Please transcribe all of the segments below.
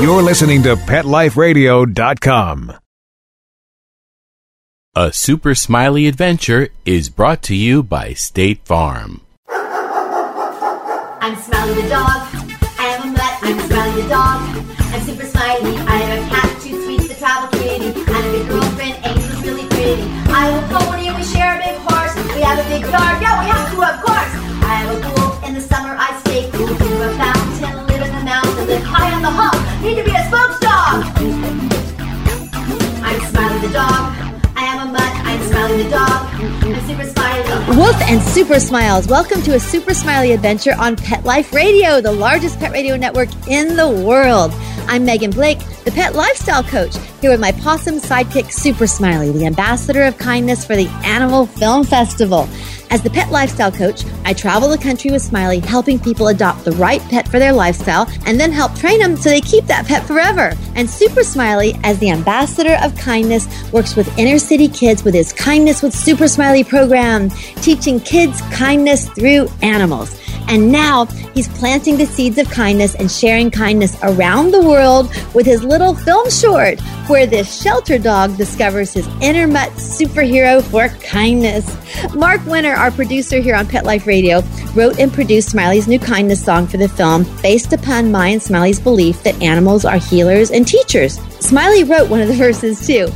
You're listening to PetLifeRadio.com. A Super Smiley Adventure is brought to you by State Farm. I'm Smiley the dog. I am a mutt. I'm Smiley the dog. I'm super smiley. I have a cat, two sweets, the travel kitty, and a big girlfriend. Angel's really pretty. I have a pony we share a big horse. We have a big yard. Yeah, we have to, of course. I have a pool. In the summer, I stay cool. To a fountain, the. Need to be a spokes dog. I'm Smiley the dog. I am a mutt. I'm Smiley the dog. I'm super smiley. Woof and Super Smiles. Welcome to a Super Smiley adventure on Pet Life Radio, the largest pet radio network in the world. I'm Megan Blake, the pet lifestyle coach, here with my possum sidekick Super Smiley, the ambassador of kindness for the Animal Film Festival. As the pet lifestyle coach, I travel the country with Smiley, helping people adopt the right pet for their lifestyle and then help train them so they keep that pet forever. And Super Smiley, as the ambassador of kindness, works with inner city kids with his Kindness with Super Smiley program, teaching kids kindness through animals. And now he's planting the seeds of kindness and sharing kindness around the world with his little film short, where this shelter dog discovers his inner mutt superhero for kindness. Mark Winter, our producer here on Pet Life Radio, wrote and produced Smiley's new kindness song for the film based upon my and Smiley's belief that animals are healers and teachers. Smiley wrote one of the verses too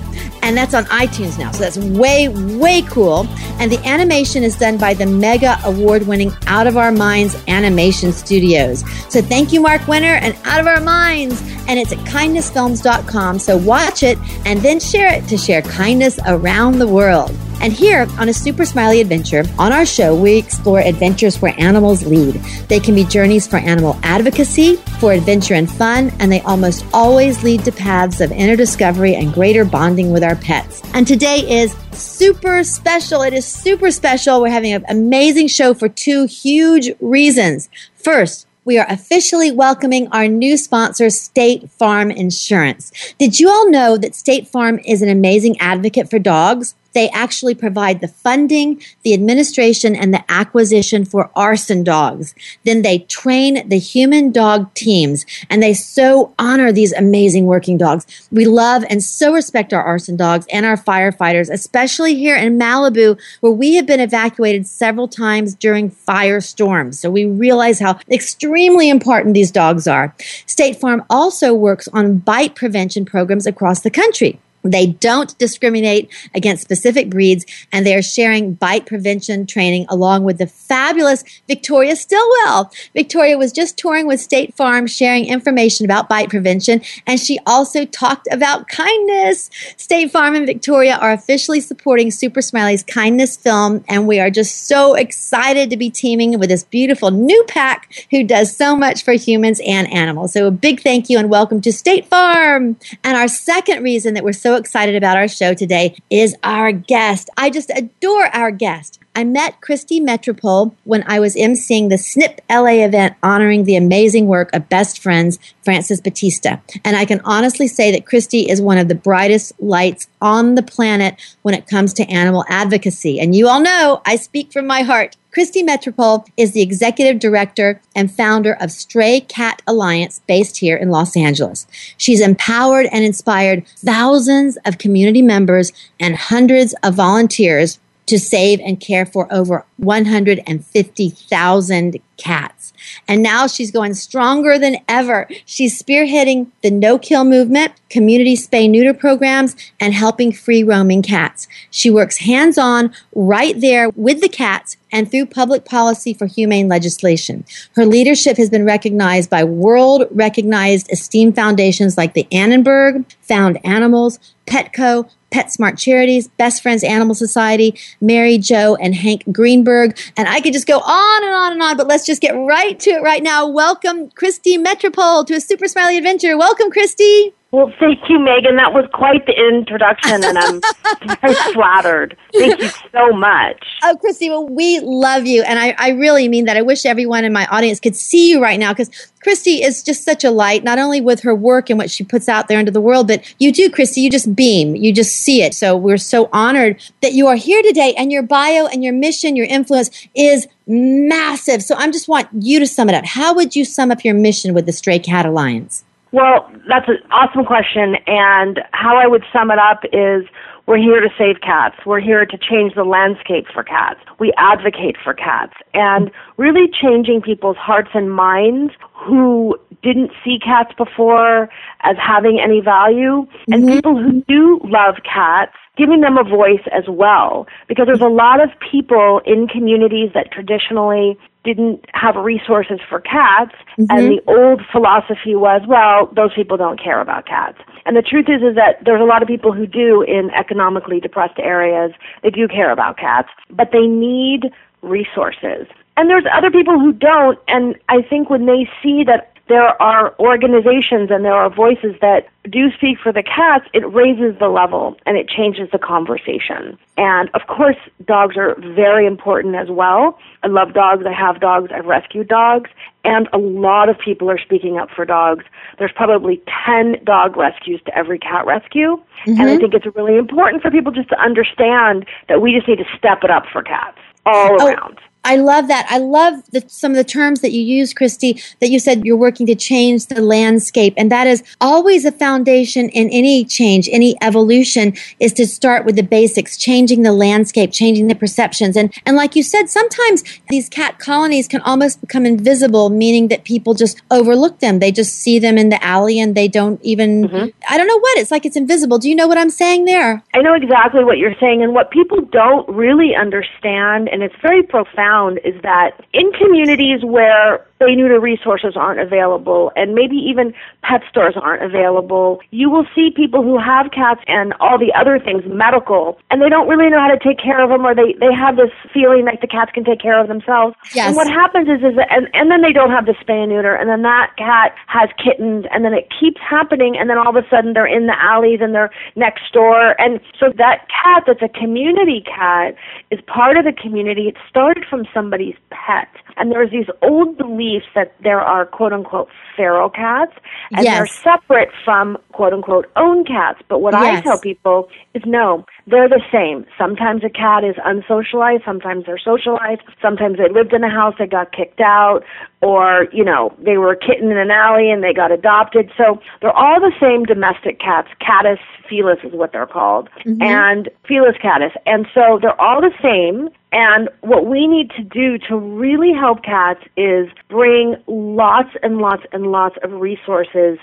and that's on iTunes now. So that's way, way cool. And the animation is done by the mega award winning Out of Our Minds Animation Studios. So thank you, Mark Winter, and Out of Our Minds. And it's at kindnessfilms.com. So watch it and then share it to share kindness around the world. And here on a Super Smiley Adventure, on our show, we explore adventures where animals lead. They can be journeys for animal advocacy, for adventure and fun, and they almost always lead to paths of inner discovery and greater bonding with our pets. And today is super special. It is super special. We're having an amazing show for two huge reasons. First, we are officially welcoming our new sponsor, State Farm Insurance. Did you all know that State Farm is an amazing advocate for dogs? They actually provide the funding, the administration, and the acquisition for arson dogs. Then they train the human dog teams and they so honor these amazing working dogs. We love and so respect our arson dogs and our firefighters, especially here in Malibu, where we have been evacuated several times during firestorms. So we realize how extremely important these dogs are. State Farm also works on bite prevention programs across the country. They don't discriminate against specific breeds, and they are sharing bite prevention training along with the fabulous Victoria Stillwell. Victoria was just touring with State Farm, sharing information about bite prevention, and she also talked about kindness. State Farm and Victoria are officially supporting Super Smiley's kindness film, and we are just so excited to be teaming with this beautiful new pack who does so much for humans and animals. So, a big thank you and welcome to State Farm. And our second reason that we're so excited about our show today is our guest. I just adore our guest. I met Christi Metropole when I was emceeing the SNP LA event honoring the amazing work of best friends Francis Battista. And I can honestly say that Christi is one of the brightest lights on the planet when it comes to animal advocacy. And you all know I speak from my heart. Christi Metropole is the executive director and founder of Stray Cat Alliance based here in Los Angeles. She's empowered and inspired thousands of community members and hundreds of volunteers to save and care for over 150,000 cats. And now she's going stronger than ever. She's spearheading the no kill movement, community spay neuter programs, and helping free roaming cats. She works hands on right there with the cats and through public policy for humane legislation. Her leadership has been recognized by world recognized esteemed foundations like the Annenberg, Found Animals, Petco, PetSmart Charities, Best Friends Animal Society, Mary Jo and Hank Greenberg. And I could just go on and on and on, but let's just get right to it right now. Welcome, Christi Metropole, to a Super Smiley Adventure. Welcome, Christi. Well, thank you, Megan. That was quite the introduction, and I'm very flattered. Thank you so much. Oh, Christi, well, we love you. And I, I really mean that. I wish everyone in my audience could see you right now because Christi is just such a light, not only with her work and what she puts out there into the world, but you do, Christi, you just beam. You just see it. So we're so honored that you are here today and your bio and your mission, your influence is massive. So I just want you to sum it up. How would you sum up your mission with the Stray Cat Alliance? Well, that's an awesome question. And how I would sum it up is we're here to save cats. We're here to change the landscape for cats. We advocate for cats and really changing people's hearts and minds who didn't see cats before as having any value and mm-hmm. people who do love cats giving them a voice as well. Because there's a lot of people in communities that traditionally didn't have resources for cats and mm-hmm. the old philosophy was well those people don't care about cats. And the truth is is that there's a lot of people who do in economically depressed areas. They do care about cats but they need resources. And there's other people who don't and i think when they see that there are organizations and there are voices that do speak for the cats, it raises the level and it changes the conversation. And of course, dogs are very important as well. I love dogs. I have dogs. I've rescued dogs. And a lot of people are speaking up for dogs. There's probably 10 dog rescues to every cat rescue. And I mm-hmm. think it's really important for people just to understand that we just need to step it up for cats all Oh, around. I love that. I love the, some of the terms that you use, Christi, that you said you're working to change the landscape. And that is always a foundation in any change, any evolution is to start with the basics, changing the landscape, changing the perceptions. And, and like you said, sometimes these cat colonies can almost become invisible, meaning that people just overlook them. They just see them in the alley and they don't even, mm-hmm. I don't know what, it's like it's invisible. Do you know what I'm saying there? I know exactly what you're saying, and what people don't really understand, and it's very profound, is that in communities where spay neuter resources aren't available, and maybe even pet stores aren't available, you will see people who have cats and all the other things medical, and they don't really know how to take care of them, or they they have this feeling like the cats can take care of themselves. Yes. And what happens is is that, and and then they don't have the spay and neuter, and then that cat has kittens, and then it keeps happening, and then all of a sudden they're in the alleys and they're next door, and so that cat that's a community cat is part of the community. It started from somebody's pet, and there's these old beliefs that there are quote unquote feral cats, and Yes. they're separate from quote unquote own cats. But what I tell people is no, they're the same. Sometimes a cat is unsocialized, sometimes they're socialized, sometimes they lived in a house, they got kicked out, or, you know, they were a kitten in an alley and they got adopted. So they're all the same domestic cats. Catus felis is what they're called, mm-hmm. and felis catus. And so they're all the same. And what we need to do to really help cats is bring lots and lots and lots of resources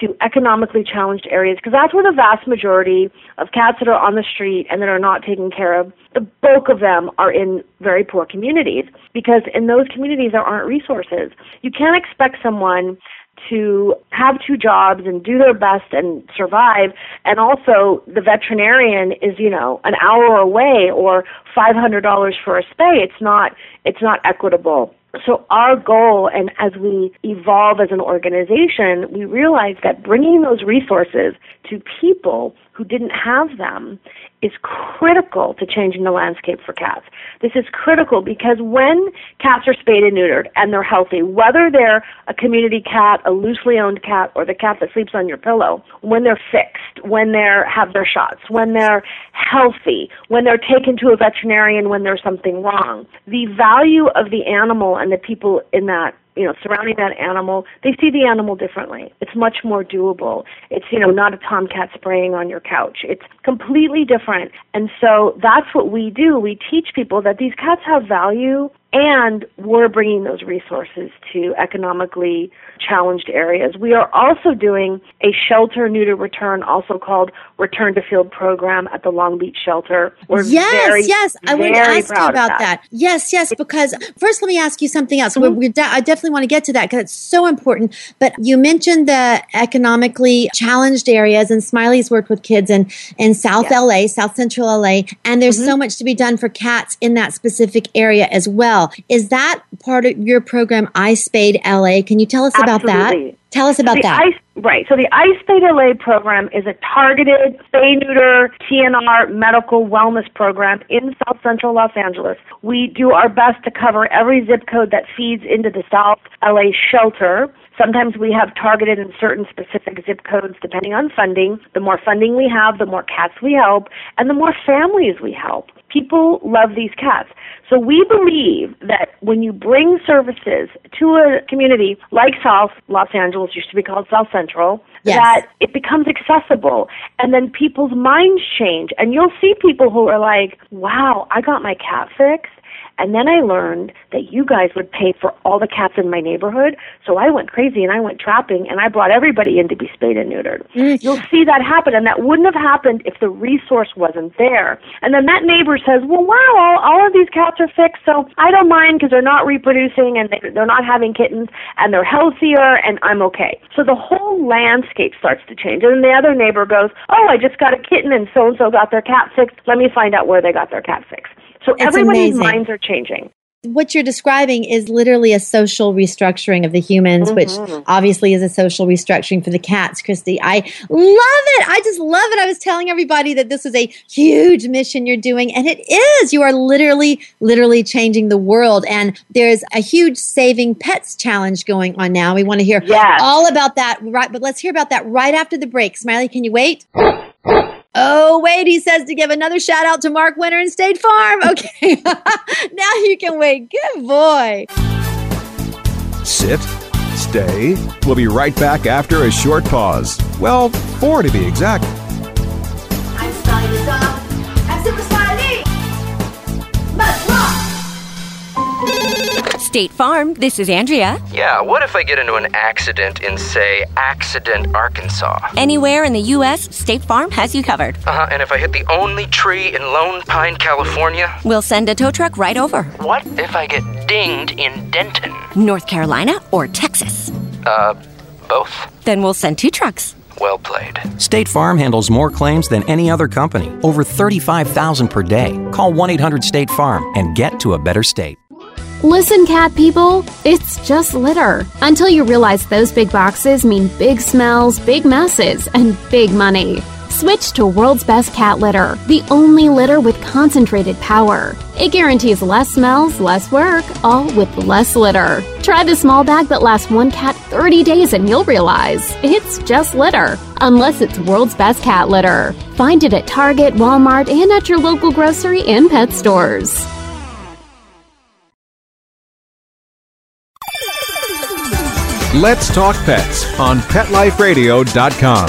to economically challenged areas because that's where the vast majority of cats that are on the street and that are not taken care of, the bulk of them are in very poor communities because in those communities there aren't resources. You can't expect someone to have two jobs and do their best and survive. And also the veterinarian is you know an hour away or $500 for a spay. It's not it's not equitable. So our goal and as we evolve as an organization we realize that bringing those resources to people who didn't have them is critical to changing the landscape for cats. This is critical because when cats are spayed and neutered and they're healthy, whether they're a community cat, a loosely owned cat, or the cat that sleeps on your pillow, when they're fixed, when they have their shots, when they're healthy, when they're taken to a veterinarian when there's something wrong, the value of the animal and the people in that you know, surrounding that animal, they see the animal differently. It's much more doable. It's, you know, not a tomcat spraying on your couch. It's completely different. And so that's what we do. We teach people that these cats have value and we're bringing those resources to economically challenged areas. We are also doing a shelter neuter return, also called Return to Field program at the Long Beach shelter. We're yes, very, yes. I want to ask you about that. Yes, yes. Because first, let me ask you something else. Mm-hmm. We, we de- I definitely want to get to that because it's so important. But you mentioned the economically challenged areas, and Smiley's worked with kids in in South LA, South Central LA, and there's Mm-hmm. so much to be done for cats in that specific area as well. Is that part of your program, I Spade LA? Can you tell us about that? Tell us about the that. Ice, right. So the Ice Spade LA program is a targeted spay neuter TNR medical wellness program in South Central Los Angeles. We do our best to cover every zip code that feeds into the South LA shelter. Sometimes we have targeted in certain specific zip codes depending on funding. The more funding we have, the more cats we help, and the more families we help. People love these cats. So we believe that when you bring services to a community like South Los Angeles, used to be called South Central, Yes. that it becomes accessible and then people's minds change and you'll see people who are like, wow, I got my cat fixed. And then I learned that you guys would pay for all the cats in my neighborhood. So I went crazy and I went trapping and I brought everybody in to be spayed and neutered. Mm. You'll see that happen. And that wouldn't have happened if the resource wasn't there. And then that neighbor says, well, wow, all, all of these cats are fixed. So I don't mind because they're not reproducing and they, they're not having kittens and they're healthier and I'm okay. So the whole landscape starts to change. And then the other neighbor goes, oh, I just got a kitten and so and so got their cat fixed. Let me find out where they got their cat fixed. So It's everybody's amazing. minds are changing. what you're describing is literally a social restructuring of the humans, Mm-hmm. which obviously is a social restructuring for the cats, Christi. I love it. I just love it. I was telling everybody that this is a huge mission you're doing, and it is. You are literally, literally changing the world. And there's a huge saving pets challenge going on now. We want to hear Yes. all about that, right? But let's hear about that right after the break. Smiley, can you wait? Oh, wait, he says to give another shout out to Mark Winter and State Farm. Okay. now you can wait. Good boy. Sit, stay. We'll be right back after a short pause. Well, four to be exact. State Farm, this is Andrea. Yeah, what if I get into an accident in, say, Accident, Arkansas? Anywhere in the U.S., State Farm has you covered. Uh huh, and if I hit the only tree in Lone Pine, California? We'll send a tow truck right over. What if I get dinged in Denton? North Carolina or Texas. Uh, both? Then we'll send two trucks. Well played. State Farm handles more claims than any other company, over 35,000 per day. Call 1 800 State Farm and get to a better state. Listen, cat people, it's just litter. Until you realize those big boxes mean big smells, big messes, and big money. Switch to World's Best Cat Litter, the only litter with concentrated power. It guarantees less smells, less work, all with less litter. Try the small bag that lasts one cat 30 days and you'll realize it's just litter. Unless it's World's Best Cat Litter. Find it at Target, Walmart, and at your local grocery and pet stores. Let's talk pets on PetLifeRadio.com.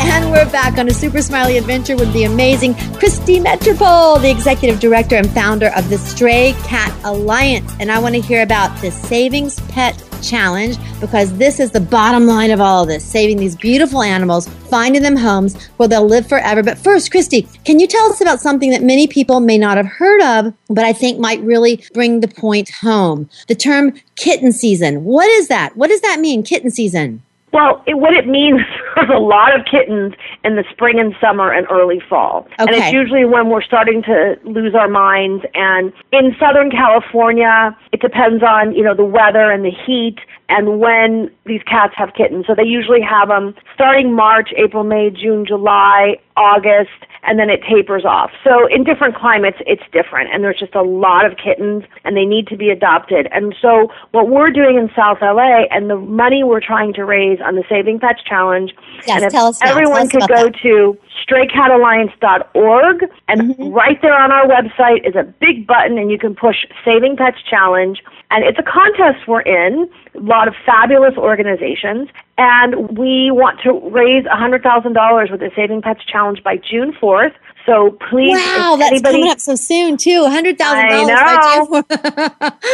And we're back on a super smiley adventure with the amazing Christi Metropole, the executive director and founder of the Stray Cat Alliance. And I want to hear about the Savings Pet Challenge because this is the bottom line of all of this saving these beautiful animals, finding them homes where they'll live forever. But first, Christi, can you tell us about something that many people may not have heard of, but I think might really bring the point home? The term kitten season. What is that? What does that mean, kitten season? Well, it, what it means is a lot of kittens in the spring and summer and early fall. And it's usually when we're starting to lose our minds. And in Southern California, it depends on, you know, the weather and the heat and when these cats have kittens. So they usually have them starting March, April, May, June, July, August, and then it tapers off. So in different climates, it's different. And there's just a lot of kittens and they need to be adopted. And so what we're doing in South LA and the money we're trying to raise on the Saving Pets Challenge, Yes, and tell us now. Tell everyone us could go that. to straycatalliance.org and Mm-hmm. right there on our website is a big button and you can push Saving Pets Challenge and it's a contest we're in, a lot of fabulous organizations and we want to raise $100,000 with the Saving Pets Challenge by June 4th. So please Wow, that's anybody coming up so soon too. Hundred thousand dollars. I dollars.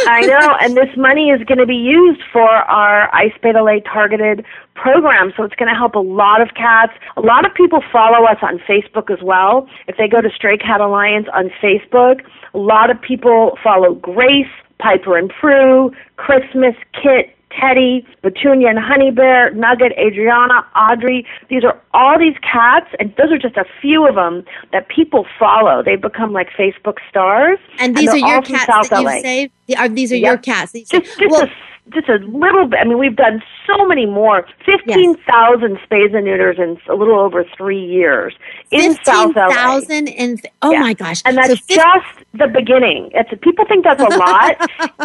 I know, and this money is going to be used for our Ice Beta Lay targeted program. So it's going to help a lot of cats. A lot of people follow us on Facebook as well. If they go to Stray Cat Alliance on Facebook, a lot of people follow Grace, Piper and Prue, Christmas, Kit, Teddy, Petunia and Honey Bear, Nugget, Adriana, Audrey. These are all these cats, and those are just a few of them that people follow. They become like Facebook stars. And these they're your cats South that LA. you've saved. Are these are your cats? you Just, just Well, a just a little bit. I mean, we've done so many more. 15,000 spays and neuters in a little over three years in South LA. 15,000 and oh Yeah. my gosh. And that's So fif- just the beginning. It's people think that's a lot.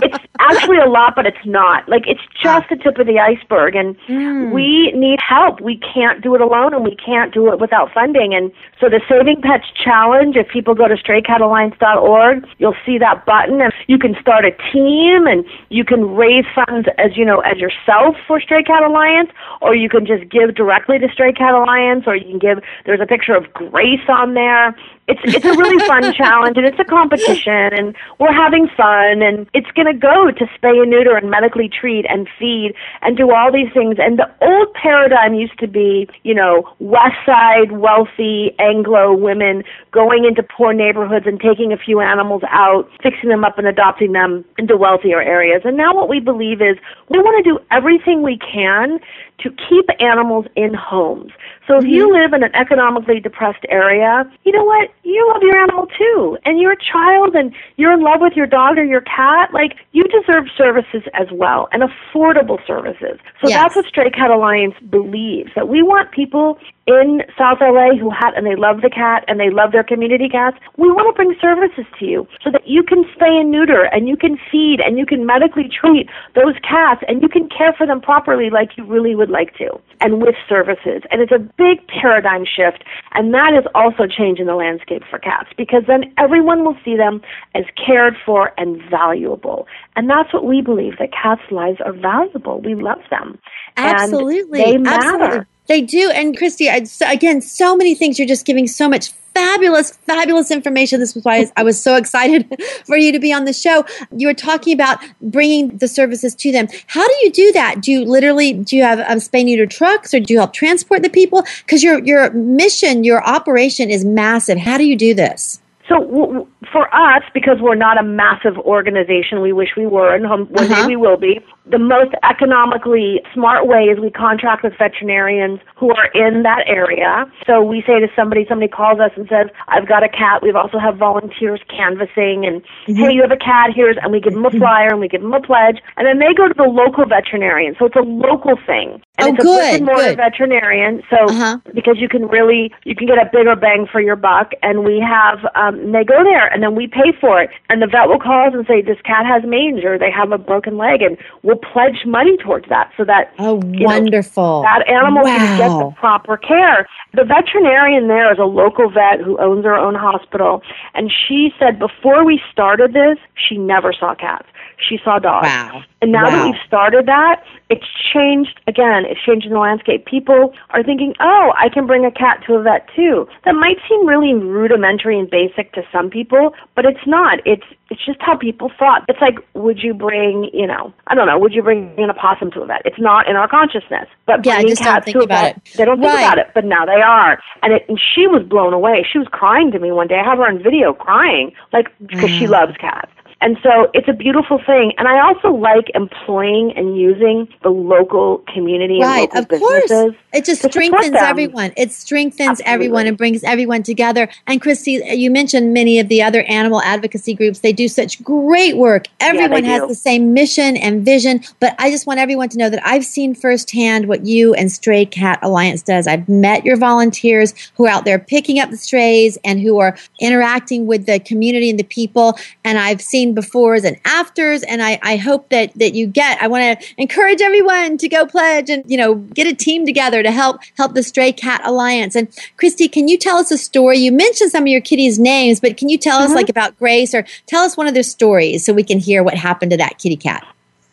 it's actually a lot, but it's not. Like it's just the tip of the iceberg, and Hmm. we need help. We can't do it alone, and we can't do it without funding. And so the Saving Pets Challenge. If people go to StrayCatAlliance.org, you'll see that button, and you can start a team, and you can raise funds as you know as yourself for Stray Cat Alliance, or you can just give directly to Stray Cat Alliance, or you can give. There's a picture of Grace on there it's it's a really fun challenge and it's a competition and we're having fun and it's going to go to spay and neuter and medically treat and feed and do all these things. And the old paradigm used to be you know west side wealthy anglo women going into poor neighborhoods and taking a few animals out fixing them up and adopting them into wealthier areas. And now what we believe is we want to do everything we can to keep animals in homes so if you mm-hmm. live in an economically depressed area, you know what? You love your animal too. And you're a child and you're in love with your dog or your cat. Like, you deserve services as well and affordable services. So Yes. that's what Stray Cat Alliance believes that we want people in South LA who had and they love the cat and they love their community cats. We want to bring services to you so that you can spay and neuter and you can feed and you can medically treat those cats and you can care for them properly like you really would like to and with services. And it's a big paradigm shift and that is also changing the landscape for cats because then everyone will see them as cared for and valuable. And that's what we believe that cats' lives are valuable. We love them. And Absolutely. they matter. Absolutely. They do. And Christi, I, again, so many things. You're just giving so much fabulous, fabulous information. This was why I was so excited for you to be on the show. You were talking about bringing the services to them. How do you do that? Do you literally, do you have um, spay neuter trucks or do you help transport the people? Because your, your mission, your operation is massive. How do you do this? So w- for us, because we're not a massive organization, we wish we were, and one Uh-huh. day we will be. The most economically smart way is we contract with veterinarians who are in that area. So we say to somebody, somebody calls us and says, "I've got a cat." We've also have volunteers canvassing, and Mm-hmm. hey, you have a cat. Here's, and we give them a flyer and we give them a pledge, and then they go to the local veterinarian. So it's a local thing. And Oh, it's a good, brick and mortar veterinarian. So Uh-huh. because you can really you can get a bigger bang for your buck and we have um they go there and then we pay for it and the vet will call us and say this cat has mange or they have a broken leg and we'll pledge money towards that so that Oh, you know, wonderful. that animal can get the proper care. The veterinarian there is a local vet who owns her own hospital, and she said before we started this, she never saw cats. She saw dogs. Wow. And now that Wow. we've started that, it's changed again. It's changing the landscape. People are thinking, "Oh, I can bring a cat to a vet too." That might seem really rudimentary and basic to some people, but it's not. It's it's just how people thought. It's like, would you bring, you know, I don't know, would you bring an opossum to a vet? It's not in our consciousness. But Yeah, bringing cats think to a about vet, it. they don't think Right. about it, but now they are. And it, and she was blown away. She was crying to me one day. I have her on video crying, like because Mm. she loves cats. And so it's a beautiful thing. And I also like employing and using the local community right and local of course. it just strengthens everyone. It strengthens Absolutely. everyone and brings everyone together. And christi you mentioned many of the other animal advocacy groups. They do such great work. Everyone has do. the same mission and vision but i just want everyone to know that i've seen firsthand what you and stray cat alliance does. I've met your volunteers who are out there picking up the strays and who are interacting with the community and the people and i've seen befores and afters and i, I hope that that you get i want to encourage everyone to go pledge and you know get a team together to help help the stray cat alliance. And christi can you tell us a story? You mentioned some of your kitties names but can you tell us mm-hmm. like about grace or tell us one of their stories so we can hear what happened to that kitty cat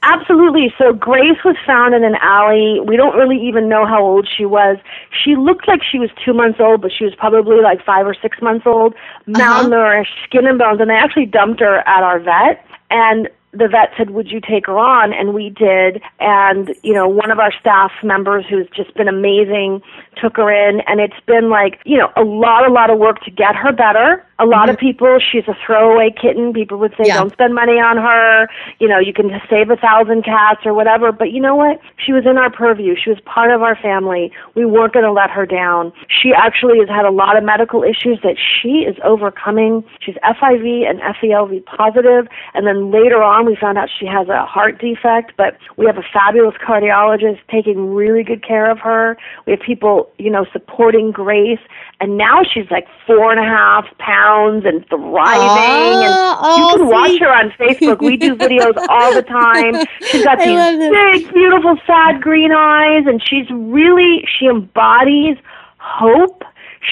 Absolutely. So Grace was found in an alley. We don't really even know how old she was. She looked like she was two months old, but she was probably like five or six months old, uh-huh. malnourished, skin and bones. And they actually dumped her at our vet. And the vet said, Would you take her on? And we did. And, you know, one of our staff members who's just been amazing took her in. And it's been like, you know, a lot, a lot of work to get her better. A lot of mm-hmm. people, she's a throwaway kitten. People would say, Yeah. Don't spend money on her. You know, you can just save a thousand cats or whatever. But you know what? She was in our purview. She was part of our family. We weren't going to let her down. She actually has had a lot of medical issues that she is overcoming. She's FIV and FELV positive, and then later on on, we found out she has a heart defect, but we have a fabulous cardiologist taking really good care of her. We have people, you know, supporting Grace, and now she's like four and a half pounds and thriving. and ah, oh, you can see? watch her on Facebook. We do videos all the time. She's got these big, beautiful, sad green eyes, and she's really she embodies hope.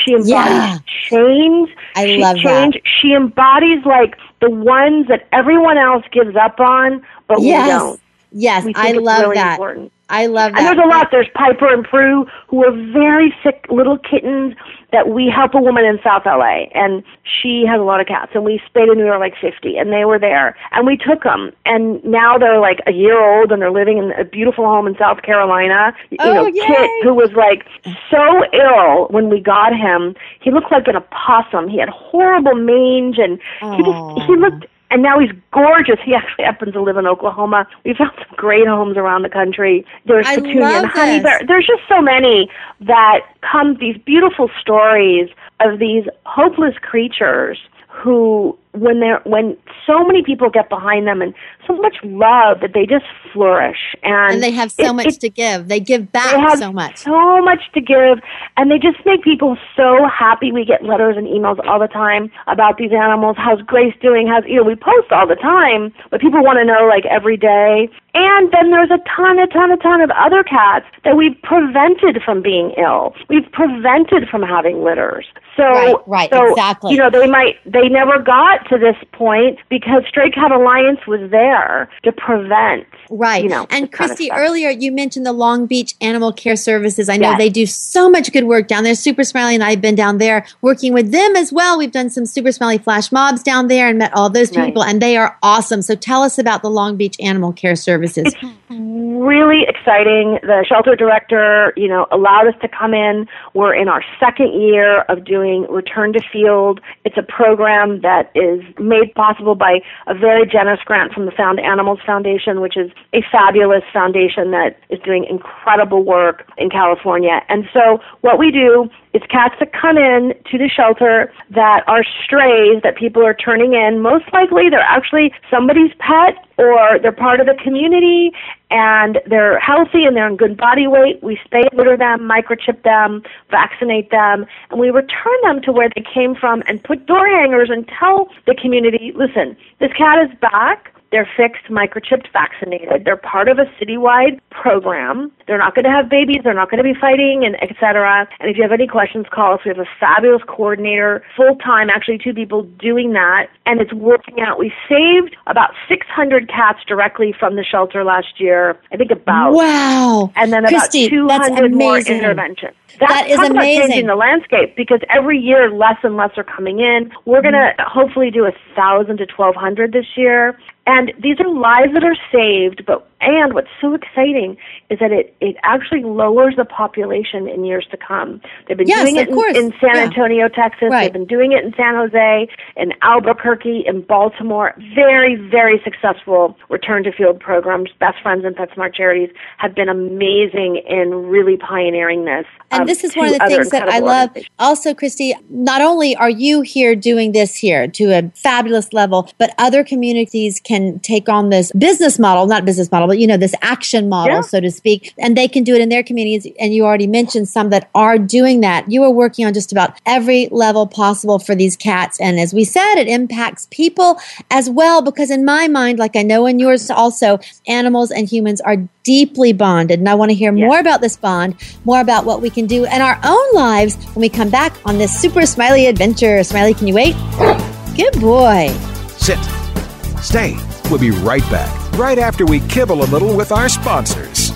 She embodies Yeah. change. I she love that. She embodies like the ones that everyone else gives up on, but we don't. Yes, We I love really that. important. I love that. And there's a lot. There's Piper and Prue, who are very sick little kittens that we help a woman in South LA, and she has a lot of cats. And we spayed and neutered like 50, and they were there, and we took them, and now they're like a year old, and they're living in a beautiful home in South Carolina. You Oh, know, yay. Kit, who was like so ill when we got him, he looked like an opossum. He had horrible mange, and he just he looked and now he's gorgeous. He actually happens to live in Oklahoma. We found some great homes around the country. There's I Petunia and Honey. There's just so many that come these beautiful stories of these hopeless creatures who when they're when so many people get behind them and so much love that they just flourish and, and they have so it- much it- to give. They give back they have so much. so much to give, and they just make people so happy. We get letters and emails all the time about these animals. How's Grace doing? How's you know we post all the time, but people want to know like every day. And then there's a ton, a ton, a ton of other cats that we've prevented from being ill. We've prevented from having litters. So, Right, right, so, exactly. You know, they might, they never got to this point because Stray Cat Alliance was there to prevent. Right. You know, and this kind of Christi, earlier you mentioned the Long Beach Animal Care Services. I know Yes. they do so much good work down there. Super Smiley and I have been down there working with them as well. We've done some Super Smiley flash mobs down there and met all those Right. people, and they are awesome. So tell us about the Long Beach Animal Care Services. Really exciting. The shelter director, you know, allowed us to come in. We're in our second year of doing Return to Field. It's a program that is made possible by a very generous grant from the Found Animals Foundation, which is a fabulous foundation that is doing incredible work in California. And so what we do is cats that come in to the shelter that are strays that people are turning in. Most likely they're actually somebody's pet or they're part of the community and they're healthy and they're in good body weight. We spay neuter them, microchip them, vaccinate them, and we return them to where they came from and put door hangers and tell the community, listen, this cat is back. They're fixed, microchipped, vaccinated. They're part of a citywide program. They're not going to have babies. They're not going to be fighting, and et cetera. And if you have any questions, call us. We have a fabulous coordinator, full time, actually two people doing that, and it's working out. We saved about 600 cats directly from the shelter last year. I think about Wow. and then Christi, about that's 200 more amazing. Interventions. That That's is amazing. changing the landscape because every year less and less are coming in. We're going to Mm-hmm. hopefully do a thousand to twelve hundred this year, and these are lives that are saved. But and what's so exciting is that it it actually lowers the population in years to come. They've been Yes, doing it in, in San Yeah. Antonio, Texas. Right. They've been doing it in San Jose, in Albuquerque, in Baltimore. Very very successful return to field programs. Best Friends and PetSmart charities have been amazing in really pioneering this. And um, this is one of the things that I love. Also, Christi, not only are you here doing this here to a fabulous level, but other communities can take on this business model, not business model, but you know, this action model, Yeah. so to speak, and they can do it in their communities. And you already mentioned some that are doing that. You are working on just about every level possible for these cats. And as we said, it impacts people as well, because in my mind, like I know in yours also, animals and humans are deeply bonded. And I want to hear more about this bond, more about what we can do in our own lives when we come back on this super smiley adventure. Smiley, can you wait? Good boy. Sit. Stay. We'll be right back, right after we kibble a little with our sponsors.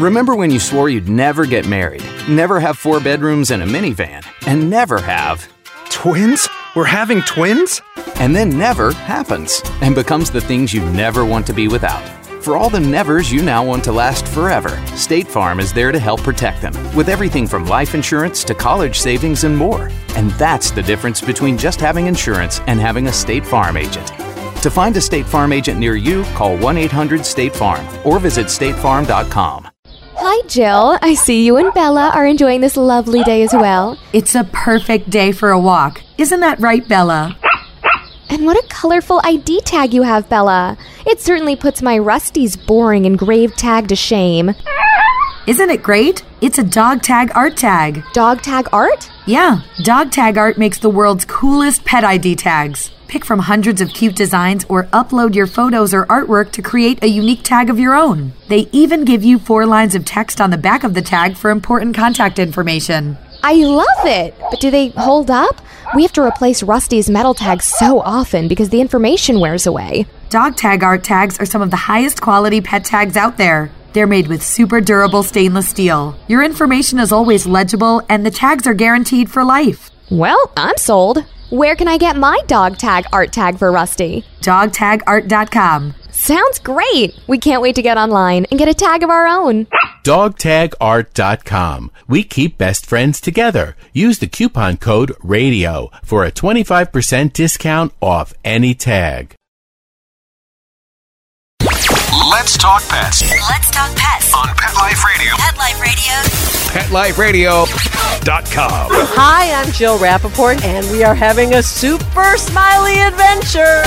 Remember when you swore you'd never get married, never have four bedrooms and a minivan, and never have. Twins? We're having twins? And then never happens and becomes the things you never want to be without. For all the nevers you now want to last forever, State Farm is there to help protect them with everything from life insurance to college savings and more. And that's the difference between just having insurance and having a State Farm agent. To find a State Farm agent near you, call 1 800 State Farm or visit statefarm.com. Hi, Jill. I see you and Bella are enjoying this lovely day as well. It's a perfect day for a walk. Isn't that right, Bella? And what a colorful ID tag you have, Bella. It certainly puts my Rusty's boring engraved tag to shame. Isn't it great? It's a dog tag art tag. Dog tag art? Yeah, dog tag art makes the world's coolest pet ID tags. Pick from hundreds of cute designs or upload your photos or artwork to create a unique tag of your own. They even give you four lines of text on the back of the tag for important contact information. I love it! But do they hold up? We have to replace Rusty's metal tags so often because the information wears away. Dog tag art tags are some of the highest quality pet tags out there. They're made with super durable stainless steel. Your information is always legible and the tags are guaranteed for life. Well, I'm sold. Where can I get my dog tag art tag for Rusty? Dogtagart.com. Sounds great! We can't wait to get online and get a tag of our own. DogTagArt.com. We keep best friends together. Use the coupon code RADIO for a 25% discount off any tag. Let's talk pets Let's talk pets on Pet Life Radio. Pet Life Radio. PetLifeRadio.com. Hi, I'm Jill Rappaport, and we are having a super smiley adventure.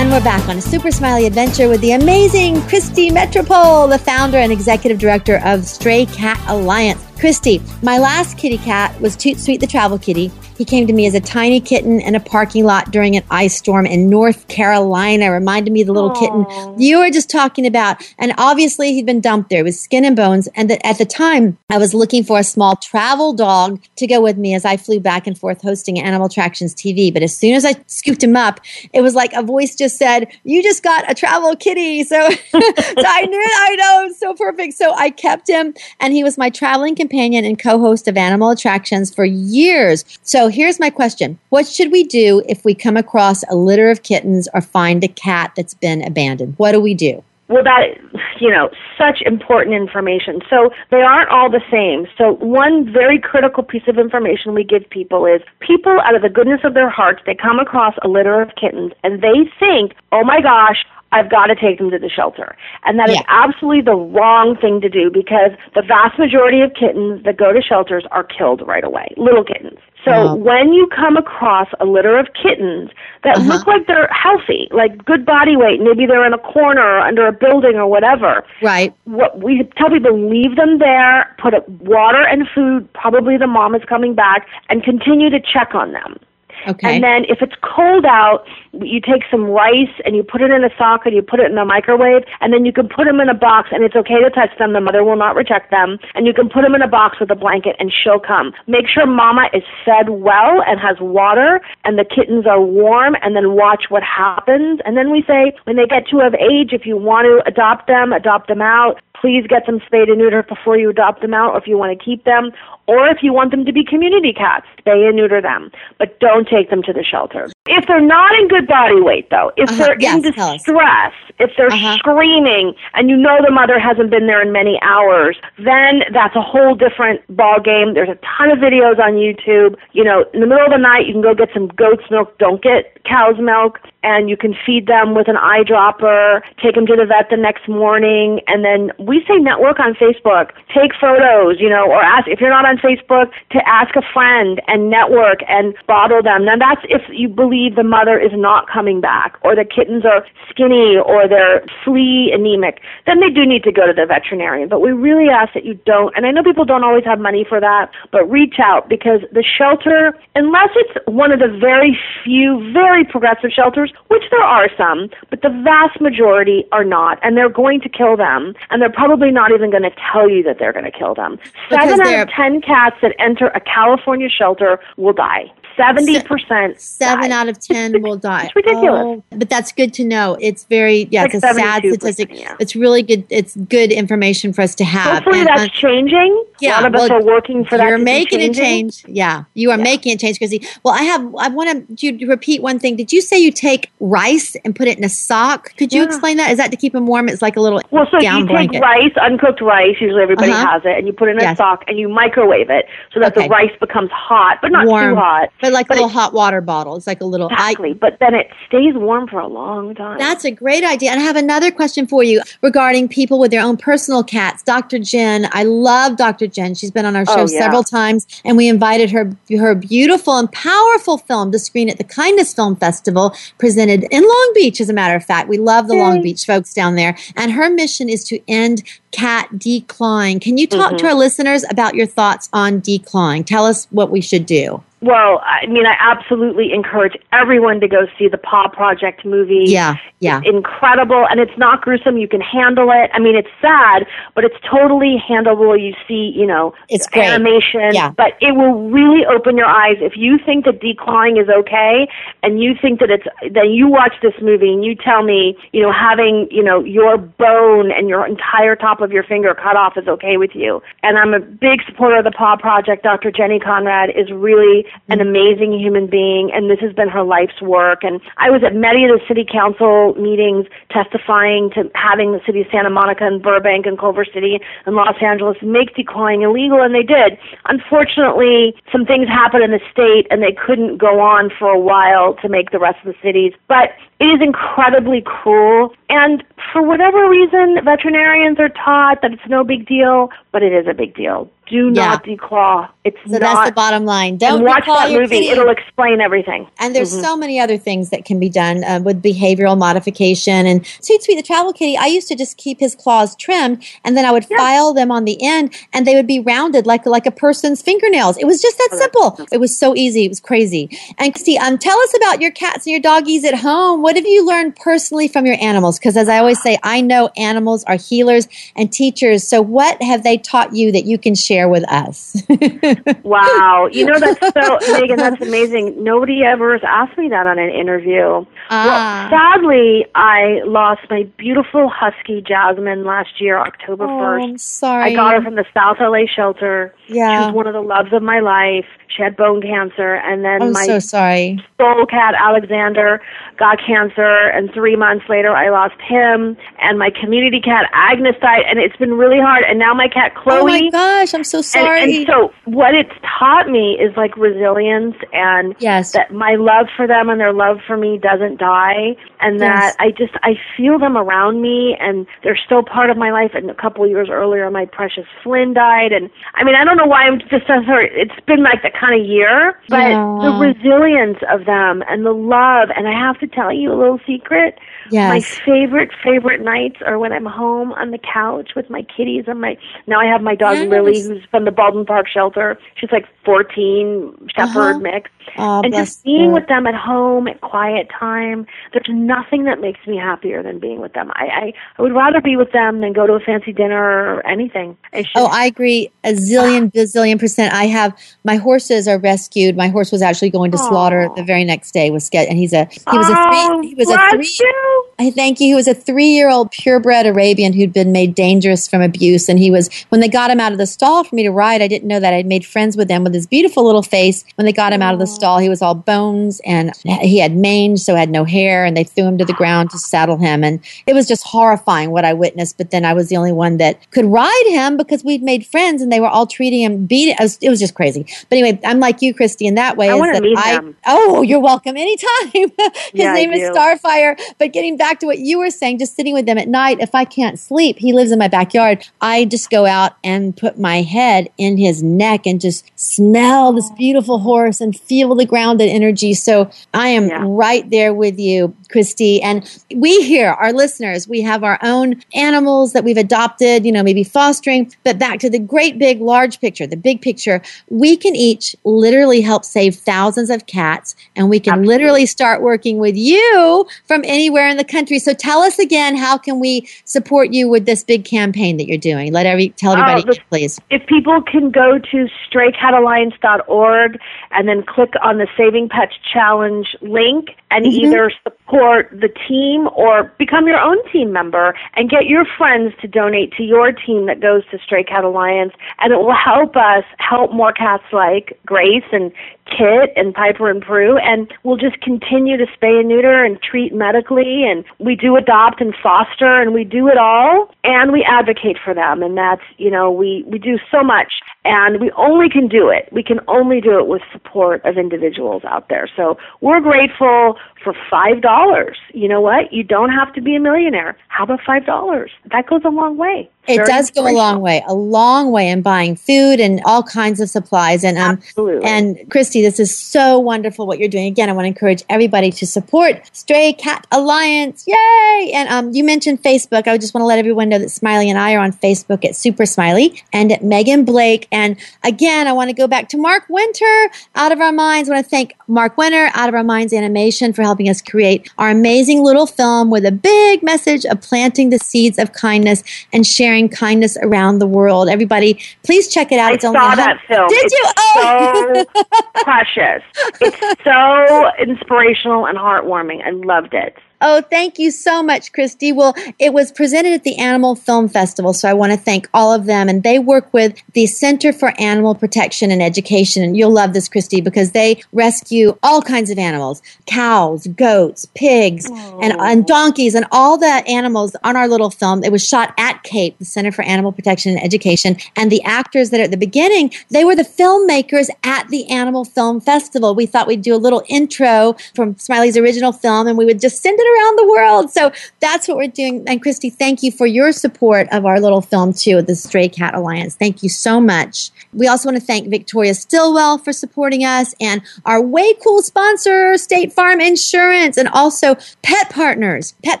We're back on a super smiley adventure with the amazing Christi Metropole, the founder and executive director of Stray Cat Alliance. Christi, my last kitty cat was Toot Sweet the Travel Kitty. He came to me as a tiny kitten in a parking lot during an ice storm in North Carolina. Reminded me of the little kitten you were just talking about. And obviously, he'd been dumped there with skin and bones. And that at the time, I was looking for a small travel dog to go with me as I flew back and forth hosting Animal Attractions TV. But as soon as I scooped him up, it was like a voice just said, "You just got a travel kitty." So, so I knew, I know, it's so perfect. So I kept him, and he was my traveling companion and co-host of Animal Attractions for years. So here's my question: What should we do if we come across a litter of kittens or find a cat that's been abandoned? What do we do? Well, that, you know, such important information. So they aren't all the same. So one very critical piece of information we give people is people, out of the goodness of their hearts, they come across a litter of kittens and they think, oh my gosh, I've got to take them to the shelter. And that is Yeah. absolutely the wrong thing to do because the vast majority of kittens that go to shelters are killed right away, little kittens. So Oh. when you come across a litter of kittens that Uh-huh. look like they're healthy, like good body weight, maybe they're in a corner or under a building or whatever, Right. what we tell people leave them there, put up water and food, probably the mom is coming back, and continue to check on them. Okay. And then if it's cold out, you take some rice and you put it in a sock and you put it in the microwave, and then you can put them in a box, and it's okay to touch them. The mother will not reject them, and you can put them in a box with a blanket, and she'll come. Make sure mama is fed well and has water, and the kittens are warm, and then watch what happens. And then we say when they get to of age, if you want to adopt them, adopt them out. Please get them spayed and neutered before you adopt them out, or if you want to keep them, or if you want them to be community cats, spay and neuter them, but don't take them to the shelter. If they're not in good body weight, though, if Uh-huh. they're Yes, in distress, if they're Uh-huh. screaming, and you know the mother hasn't been there in many hours, then that's a whole different ball game. There's a ton of videos on YouTube. You know, in the middle of the night, you can go get some goat's milk. Don't get cow's milk. And you can feed them with an eyedropper, take them to the vet the next morning, and then we say network on Facebook. Take photos, you know, or ask if you're not on Facebook to ask a friend and network and bottle them. Now that's if you believe the mother is not coming back or the kittens are skinny or they're flea anemic. Then they do need to go to the veterinarian. But we really ask that you don't. And I know people don't always have money for that, but reach out because the shelter, unless it's one of the very few, very progressive shelters, which there are some, but the vast majority are not, and they're going to kill them, and they're probably not even going to tell you that they're going to kill them. Because Seven out of ten cats that enter a California shelter will die. Seventy percent. Seven out of ten will die. It's ridiculous. Oh, but that's good to know. It's very yeah, Like it's a sad 72%, statistic. yeah. It's really good. It's good information for us to have. Hopefully And, that's uh, changing. yeah, a lot of us are working for that. You're to be making a change. Yeah, you are making a change, Chrissy. Well, I have. I want to you repeat one thing. Did you say you take rice and put it in a sock? Could you Yeah. explain that? Is that to keep them warm? It's like a little Well, so you blanket. take rice, uncooked rice. Usually everybody Uh-huh. has it, and you put it in a Yes. sock and you microwave it so that Okay. the rice becomes hot, but not Warm. too hot. But like a little hot water bottle. It's like a little exactly. I, but then it stays warm for a long time. That's a great idea. And I have another question for you regarding people with their own personal cats. Dr. Jen, I love Dr. Jen. She's been on our show oh, yeah. several times, and we invited her her beautiful and powerful film to screen at the Kindness Film Festival, presented in Long Beach. As a matter of fact, we love the Yay. Long Beach folks down there. And her mission is to end cat declaw. Can you talk mm-hmm. to our listeners about your thoughts on declaw? Tell us what we should do. Well, I mean, I absolutely encourage everyone to go see the Paw Project movie. Yeah, yeah. It's incredible, and it's not gruesome. You can handle it. I mean, it's sad, but it's totally handleable. You see, you know, it's great. animation, yeah. but it will really open your eyes. If you think that declawing is okay, and you think that it's, then you watch this movie and you tell me, you know, having, you know, your bone and your entire top of your finger cut off is okay with you. And I'm a big supporter of the Paw Project. Dr. Jenny Conrad is really an mm. amazing human being, and this has been her life's work. And I was at many of the city council meetings testifying to having the city of Santa Monica and Burbank and Culver City and Los Angeles make declawing illegal, and they did. Unfortunately, some things happened in the state, and they couldn't go on for a while to make the rest of the cities. But it is incredibly cruel, and for whatever reason, veterinarians are taught that it's no big deal, but it is a big deal do not yeah. declaw. It's so not, that's the bottom line. Don't watch that movie; kitty. it'll explain everything. And there's mm-hmm. so many other things that can be done uh, with behavioral modification. And Sweet Sweet the travel kitty, I used to just keep his claws trimmed, and then I would file them on the end, and they would be rounded like like a person's fingernails. It was just that simple. It was so easy. It was crazy. And Christi, um, tell us about your cats and your doggies at home. What have you learned personally from your animals? Because as I always say, I know animals are healers and teachers. So what have they taught you that you can share with us? wow. You know, that's so, Megan, that's amazing. Nobody ever has asked me that on an interview. Ah. Well, sadly, I lost my beautiful husky Jasmine last year, October oh, 1st. I'm sorry. I got her from the South LA shelter. Yeah. She was one of the loves of my life. She had bone cancer, and then I'm my so sorry. soul cat Alexander got cancer, and three months later I lost him, and my community cat Agnes died, and it's been really hard. And now my cat Chloe. Oh my gosh, I'm so sorry. And, and so what it's taught me is like resilience, and yes. that my love for them and their love for me doesn't die, and that yes. I just I feel them around me, and they're still part of my life. And a couple years earlier, my precious Flynn died, and I mean I don't know why I'm just so sorry. It's been like the kind of year, but yeah. the resilience of them and the love. And I have to tell you a little secret. Yes. My favorite favorite nights are when I'm home on the couch with my kitties and my. Now I have my dog yes. Lily, who's from the Baldwin Park shelter. She's like 14, shepherd uh-huh. mix, oh, and just being with them at home at quiet time. There's nothing that makes me happier than being with them. I I, I would rather be with them than go to a fancy dinner or anything. I oh, I agree a zillion ah. bazillion percent. I have my horses are rescued. My horse was actually going to Aww. slaughter the very next day. Was and he's a he was oh, a three oh, he was a three. You. I thank you. He was a three-year-old purebred Arabian who'd been made dangerous from abuse, and he was when they got him out of the stall for me to ride. I didn't know that I'd made friends with him with his beautiful little face. When they got him out of the stall, he was all bones and he had mange, so had no hair, and they threw him to the ground to saddle him, and it was just horrifying what I witnessed. But then I was the only one that could ride him because we'd made friends, and they were all treating him beat. It was, it was just crazy. But anyway, I'm like you, Christi, in that way. I want to meet I, him. Oh, you're welcome anytime. his Yeah, name is. Starfire. But getting back to what you were saying, just sitting with them at night, if I can't sleep, he lives in my backyard. I just go out and put my head in his neck and just smell this beautiful horse and feel the grounded energy. So I am Yeah. right there with you, Christi. And we here, our listeners, we have our own animals that we've adopted, you know, maybe fostering. But back to the great big large picture, the big picture, we can each literally help save thousands of cats and we can Absolutely. literally start working with you from anywhere in the country. So tell us again, how can we support you with this big campaign that you're doing? Let every tell everybody, Oh, the- please. if people can go to straycatalliance.org and then click on the Saving Pets Challenge link and Mhm. either support the team or become your own team member and get your friends to donate to your team that goes to Stray Cat Alliance. And it will help us help more cats like Grace and Kit and Piper and Prue and we'll just continue to spay and neuter and treat medically and we do adopt and foster and we do it all and we advocate for them and that's you know we we do so much And we only can do it. We can only do it with support of individuals out there. So we're grateful for $5. You know what? You don't have to be a millionaire. How about $5? That goes a long way. It Very does go a long way, a long way in buying food and all kinds of supplies. And um, Absolutely. and Christi, this is so wonderful what you're doing. Again, I want to encourage everybody to support Stray Cat Alliance. Yay! And um, you mentioned Facebook. I just want to let everyone know that Smiley and I are on Facebook at Super Smiley and at Megan Blake. And again, I want to go back to Mark Winter, Out of Our Minds. I want to thank Mark Winter, Out of Our Minds Animation, for helping us create our amazing little film with a big message of planting the seeds of kindness and sharing kindness around the world. Everybody, please check it out. I it's only saw hun- that film. Did It's you? Oh, so precious. It's so inspirational and heartwarming. I loved it. Oh, thank you so much, Christi. Well, it was presented at the Animal Film Festival, so I want to thank all of them. And they work with the Center for Animal Protection and Education. And you'll love this, Christi, because they rescue all kinds of animals cows, goats, pigs, and, and donkeys, and all the animals on our little film. It was shot at CAPE, the Center for Animal Protection and Education. And the actors that are at the beginning, they were the filmmakers at the Animal Film Festival. We thought we'd do a little intro from Smiley's original film, and we would just send it around the world. So that's what we're doing. And Christi, thank you for your support of our little film too, the Stray Cat Alliance. Thank you so much. We also want to thank Victoria Stilwell for supporting us and our way cool sponsor, State Farm Insurance, and also Pet Partners. Pet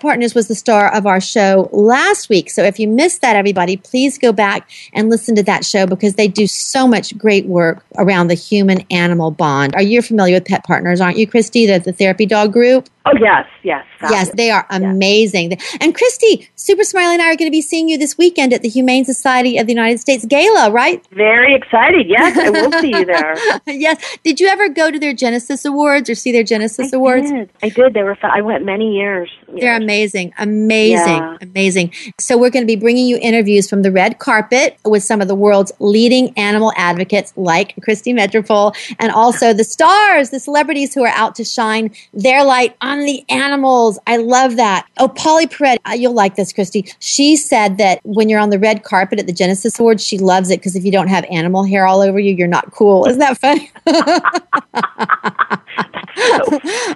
Partners was the star of our show last week. So if you missed that, everybody, please go back and listen to that show because they do so much great work around the human animal bond. Are you familiar with Pet Partners, aren't you, Christi, the, the therapy dog group? Oh yes, yes. Yes, they are amazing. And Christi, Super Smiley and I are going to be seeing you this weekend at the Humane Society of the United States Gala, right? Very excited. Yes, I will see you there. yes. Did you ever go to their Genesis Awards or see their Genesis Awards? did. I did. They were. I went many years. They're amazing, amazing, Yeah. amazing. So we're going to be bringing you interviews from the red carpet with some of the world's leading animal advocates, like Christi Metropole, and also the stars, the celebrities who are out to shine their light on the animals. I love that. Oh, Pauley Perrette, uh, you'll like this, Christi. She said that when you're on the red carpet at the Genesis Awards, she loves it because if you don't have animal hair all over you, you're not cool. Isn't that funny?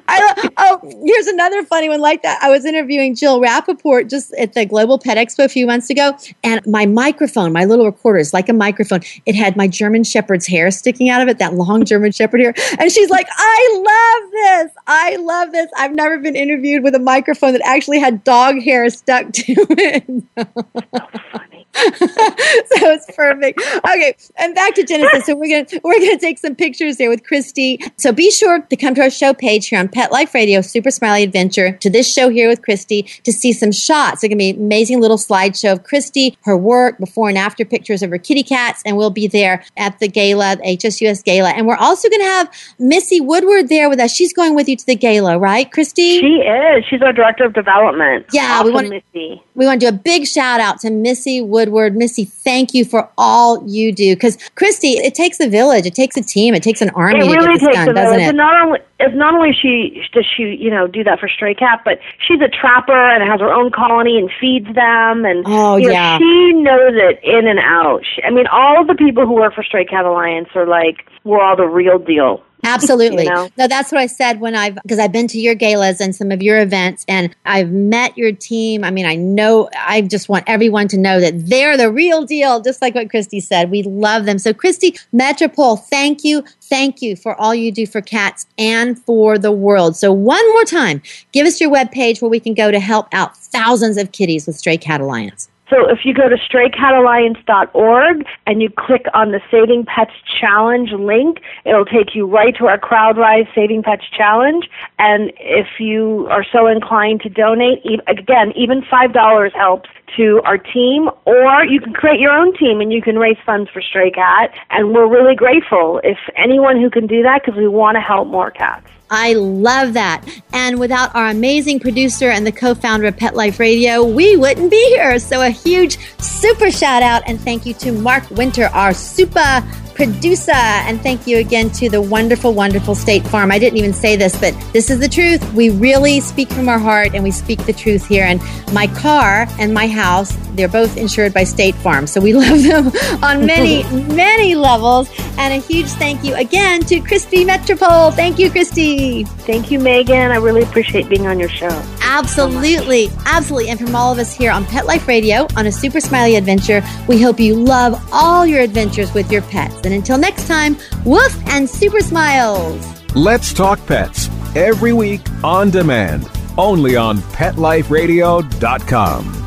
I, oh, here's another funny one like that. I was interviewing Jill Rappaport just at the Global Pet Expo a few months ago, and my microphone, my little recorder, is like a microphone. It had my German Shepherd's hair sticking out of it, that long German Shepherd hair. And she's like, I love this. I love this. I've never been interviewed with a microphone that actually had dog hair stuck to it. so it's perfect. Okay, and back to Genesis. So we're gonna we're gonna take some pictures there with Christi. So be sure to come to our show page here on Pet Life Radio, Super Smiley Adventure, to this show here with Christi to see some shots. It's gonna be an amazing little slideshow of Christi, her work, before and after pictures of her kitty cats, and we'll be there at the gala, the HSUS gala, and we're also gonna have Missy Woodward there with us. She's going with you to the gala, right, Christi? She is. She's our director of development. Yeah, we Awesome, want Missy. we want to do a big shout out to Missy Woodward. Missy, thank you for all you do. Because Christi, it takes a village, it takes a team, it takes an army it to really get this takes done, a doesn't village. it? And not only it's not only she does she you know do that for stray cat, but she's a trapper and has her own colony and feeds them. And Oh, you know, yeah. she knows it in and out. She, I mean, all of the people who work for Stray Cat Alliance are like we're all the real deal. Absolutely. You know? No, that's what I said when I've because I've been to your galas and some of your events and I've met your team. I mean, I know I just want everyone to know that they're the real deal, just like what Christi said. We love them. So Christi Metropole, thank you. Thank you for all you do for cats and for the world. So one more time, give us your webpage where we can go to help out thousands of kitties with Stray Cat Alliance. So if you go to straycatalliance.org and you click on the Saving Pets Challenge link, it'll take you right to our CrowdRise Saving Pets Challenge. And if you are so inclined to donate, again, even $5 helps to our team, or you can create your own team and you can raise funds for Stray Cat. And we're really grateful if anyone who can do that because we want to help more cats. I love that. And without our amazing producer and the co founder of Pet Life Radio, we wouldn't be here. So, a huge super shout out and thank you to Mark Winter, our super producer. And thank you again to the wonderful, wonderful State Farm. I didn't even say this, but this is the truth. We really speak from our heart and we speak the truth here. And my car and my house, they're both insured by State Farm. So we love them on many, many levels. And a huge thank you again to Christi Metropole. Thank you, Christi. Thank you, Megan. I really appreciate being on your show. Absolutely. So absolutely. And from all of us here on Pet Life Radio on a super smiley adventure, we hope you love all your adventures with your pets. And until next time, woof and super smiles. Let's talk pets every week on demand, only on PetLifeRadio.com.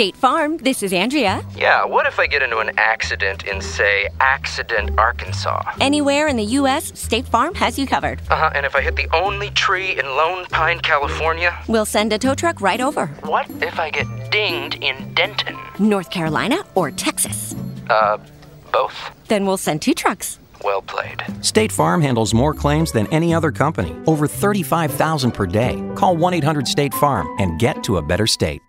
State Farm, this is Andrea. Yeah, what if I get into an accident in, say, Accident, Arkansas? Anywhere in the U.S., State Farm has you covered. Uh huh, and if I hit the only tree in Lone Pine, California? We'll send a tow truck right over. What if I get dinged in Denton? North Carolina or Texas? Uh, both. Then we'll send two trucks. Well played. State Farm handles more claims than any other company, over 35,000 per day. Call 1 800 State Farm and get to a better state.